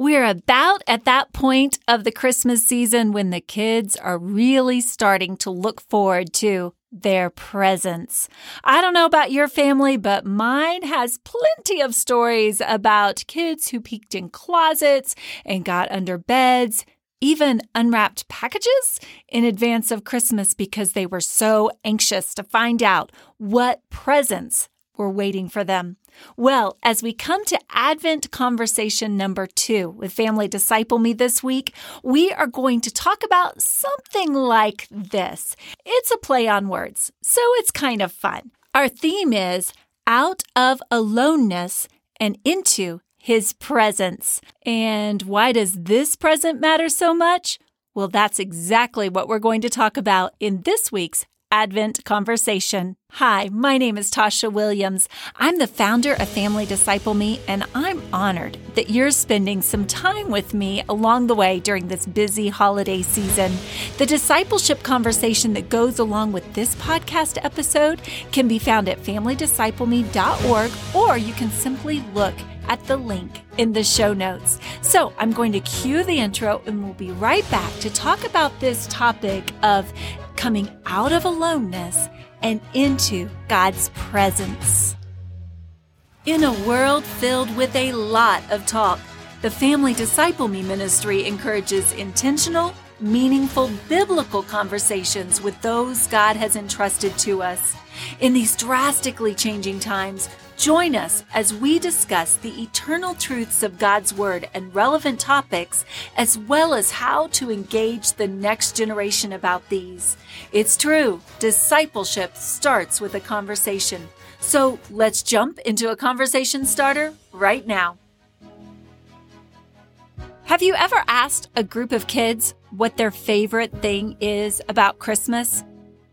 We're about at that point of the Christmas season when the kids are really starting to look forward to their presents. I don't know about your family, but mine has plenty of stories about kids who peeked in closets and got under beds, even unwrapped packages in advance of Christmas because they were so anxious to find out what presents were waiting for them. Well, as we come to Advent conversation number two with Family Disciple Me this week, we are going to talk about something like this. It's a play on words, so it's kind of fun. Our theme is out of aloneness and into his presence. And why does this present matter so much? Well, that's exactly what we're going to talk about in this week's Advent Conversation. Hi, my name is Tasha Williams. I'm the founder of Family Disciple Me, and I'm honored that you're spending some time with me along the way during this busy holiday season. The discipleship conversation that goes along with this podcast episode can be found at familydiscipleme.org, or you can simply look at the link in the show notes. So I'm going to cue the intro and we'll be right back to talk about this topic of coming out of aloneness and into God's presence. In a world filled with a lot of talk, the Family Disciple Me ministry encourages intentional, meaningful biblical conversations with those God has entrusted to us. In these drastically changing times, Join us as we discuss the eternal truths of God's Word and relevant topics, as well as how to engage the next generation about these. It's true, discipleship starts with a conversation. So let's jump into a conversation starter right now. Have you ever asked a group of kids what their favorite thing is about Christmas?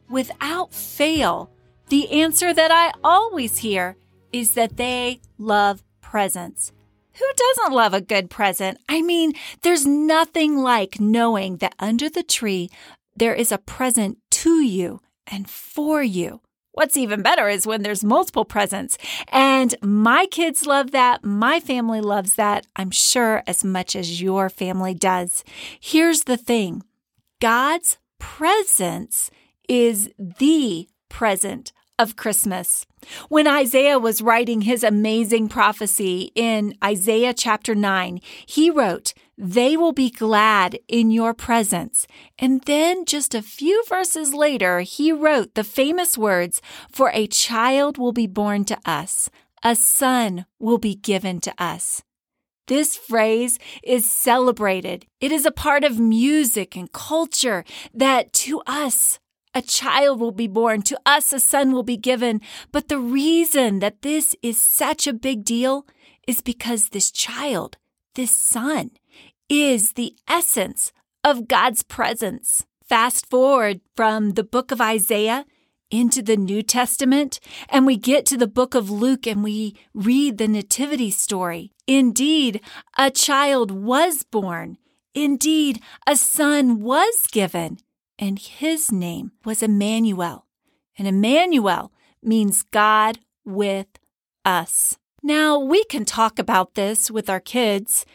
Without fail, the answer that I always hear is that they love presents. Who doesn't love a good present? I mean, there's nothing like knowing that under the tree there is a present to you and for you. What's even better is when there's multiple presents. And my kids love that. My family loves that. I'm sure as much as your family does. Here's the thing God's presence is the present of Christmas. When Isaiah was writing his amazing prophecy in Isaiah chapter 9, he wrote, They will be glad in your presence. And then just a few verses later, he wrote the famous words, For a child will be born to us, a son will be given to us. This phrase is celebrated. It is a part of music and culture that to us a child will be born. To us, a son will be given. But the reason that this is such a big deal is because this child, this son, is the essence of God's presence. Fast forward from the book of Isaiah into the New Testament, and we get to the book of Luke and we read the Nativity story. Indeed, a child was born. Indeed, a son was given and his name was Emmanuel. And Emmanuel means God with us. Now, we can talk about this with our kids.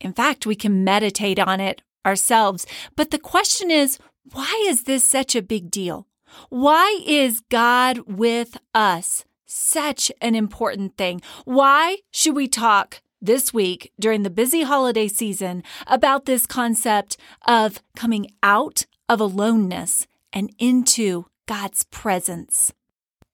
In fact, we can meditate on it ourselves. But the question is, why is this such a big deal? Why is God with us such an important thing? Why should we talk this week during the busy holiday season about this concept of coming out of aloneness and into God's presence.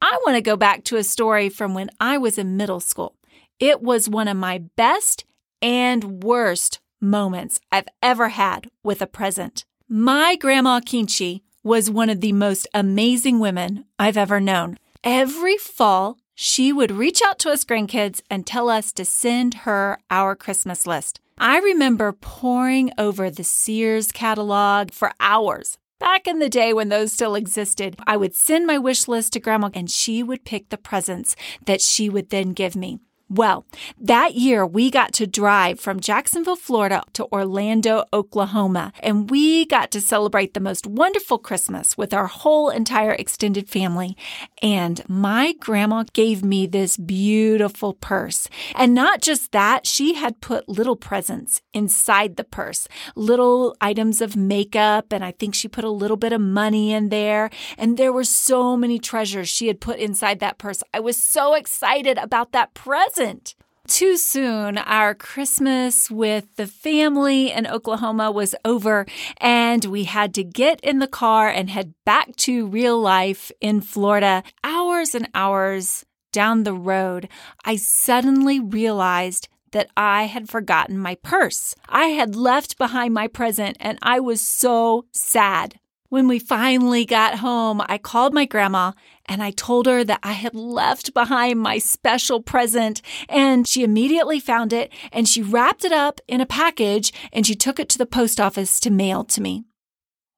I want to go back to a story from when I was in middle school. It was one of my best and worst moments I've ever had with a present. My grandma Kinchi was one of the most amazing women I've ever known. Every fall, she would reach out to us grandkids and tell us to send her our Christmas list. I remember poring over the Sears catalog for hours. Back in the day when those still existed, I would send my wish list to grandma and she would pick the presents that she would then give me. Well, that year we got to drive from Jacksonville, Florida to Orlando, Oklahoma, and we got to celebrate the most wonderful Christmas with our whole entire extended family. And my grandma gave me this beautiful purse. And not just that, she had put little presents inside the purse, little items of makeup, and I think she put a little bit of money in there. And there were so many treasures she had put inside that purse. I was so excited about that present wasn't. Too soon, our Christmas with the family in Oklahoma was over, and we had to get in the car and head back to real life in Florida. Hours and hours down the road, I suddenly realized that I had forgotten my purse. I had left behind my present, and I was so sad. When we finally got home, I called my grandma and I told her that I had left behind my special present. And she immediately found it and she wrapped it up in a package and she took it to the post office to mail to me.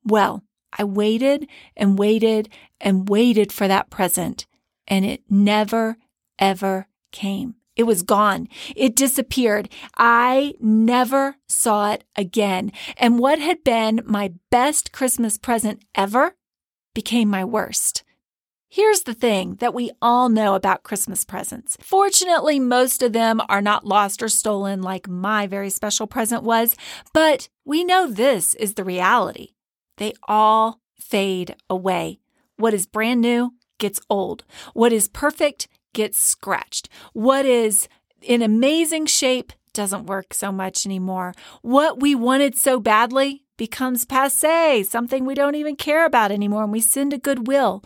Well, I waited and waited and waited for that present, and it never, ever came. It was gone. It disappeared. I never saw it again. And what had been my best Christmas present ever became my worst. Here's the thing that we all know about Christmas presents. Fortunately, most of them are not lost or stolen like my very special present was, but we know this is the reality. They all fade away. What is brand new gets old. What is perfect gets scratched. What is in amazing shape doesn't work so much anymore. What we wanted so badly becomes passe, something we don't even care about anymore, and we send to goodwill.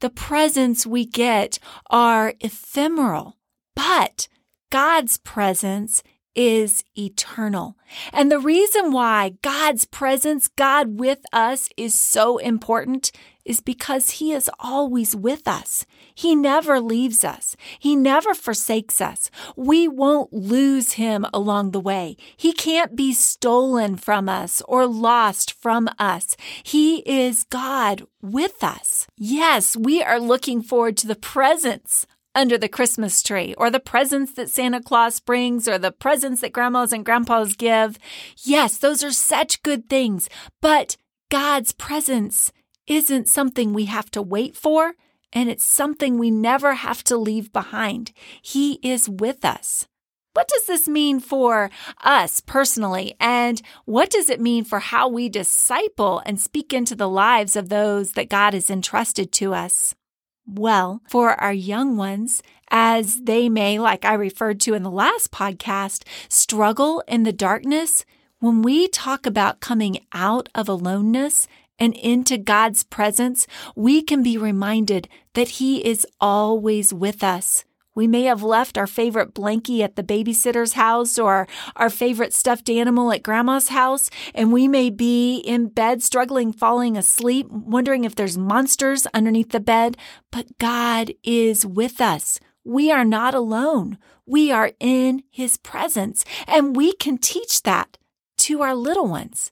The presents we get are ephemeral, but God's presence is eternal. And the reason why God's presence, God with us, is so important is because He is always with us. He never leaves us. He never forsakes us. We won't lose Him along the way. He can't be stolen from us or lost from us. He is God with us. Yes, we are looking forward to the presents under the Christmas tree, or the presents that Santa Claus brings, or the presents that grandmas and grandpas give. Yes, those are such good things, but God's presence isn't something we have to wait for, and it's something we never have to leave behind. He is with us. What does this mean for us personally? And what does it mean for how we disciple and speak into the lives of those that God has entrusted to us? Well, for our young ones, as they may, like I referred to in the last podcast, struggle in the darkness, when we talk about coming out of aloneness and into God's presence, we can be reminded that He is always with us. We may have left our favorite blankie at the babysitter's house or our favorite stuffed animal at grandma's house, and we may be in bed struggling, falling asleep, wondering if there's monsters underneath the bed, but God is with us. We are not alone. We are in His presence, and we can teach that to our little ones,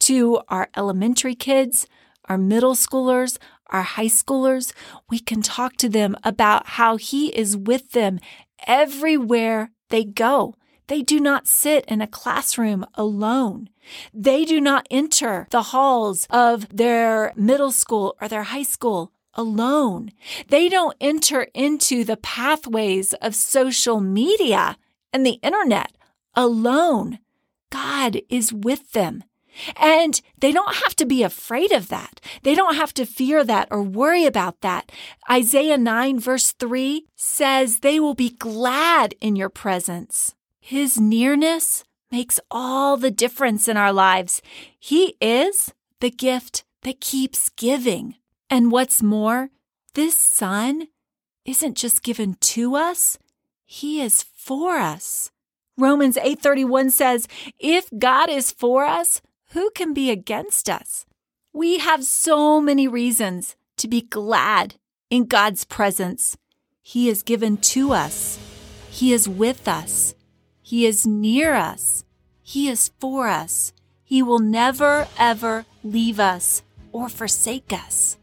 to our elementary kids, our middle schoolers, our high schoolers, we can talk to them about how He is with them everywhere they go. They do not sit in a classroom alone. They do not enter the halls of their middle school or their high school alone. They don't enter into the pathways of social media and the internet alone. God is with them. And they don't have to be afraid of that. They don't have to fear that or worry about that. Isaiah 9 verse 3 says they will be glad in your presence. His nearness makes all the difference in our lives. He is the gift that keeps giving. And what's more, this son isn't just given to us, he is for us. Romans 8:31 says, "If God is for us, who can be against us? We have so many reasons to be glad in God's presence. He is given to us, He is with us, He is near us, He is for us. He will never, ever leave us or forsake us.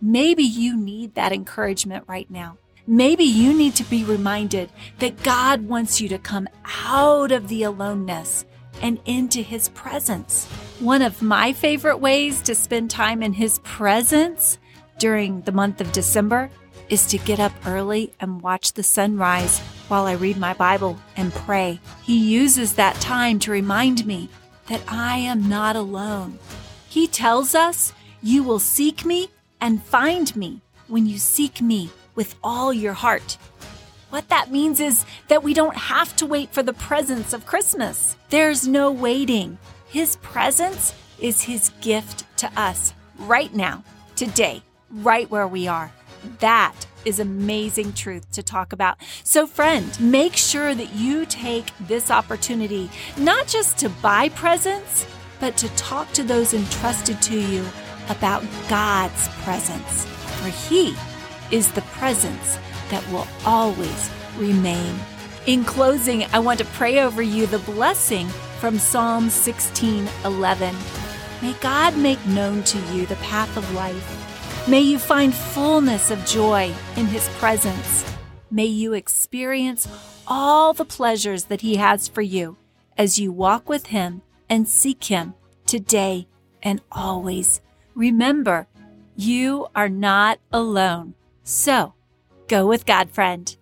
Maybe you need that encouragement right now. Maybe you need to be reminded that God wants you to come out of the aloneness and into His presence. One of my favorite ways to spend time in His presence during the month of December is to get up early and watch the sunrise while I read my Bible and pray. He uses that time to remind me that I am not alone. He tells us, You will seek me and find me when you seek me with all your heart. What that means is that we don't have to wait for the presence of Christmas. There's no waiting. His presence is His gift to us right now, today, right where we are. That is amazing truth to talk about. So, friend, make sure that you take this opportunity not just to buy presents, but to talk to those entrusted to you about God's presence. For He is the presence that will always remain. In closing, I want to pray over you the blessing from Psalm 16:11. May God make known to you the path of life. May you find fullness of joy in his presence. May you experience all the pleasures that he has for you as you walk with him and seek him today and always. Remember, you are not alone. So, go with God, friend.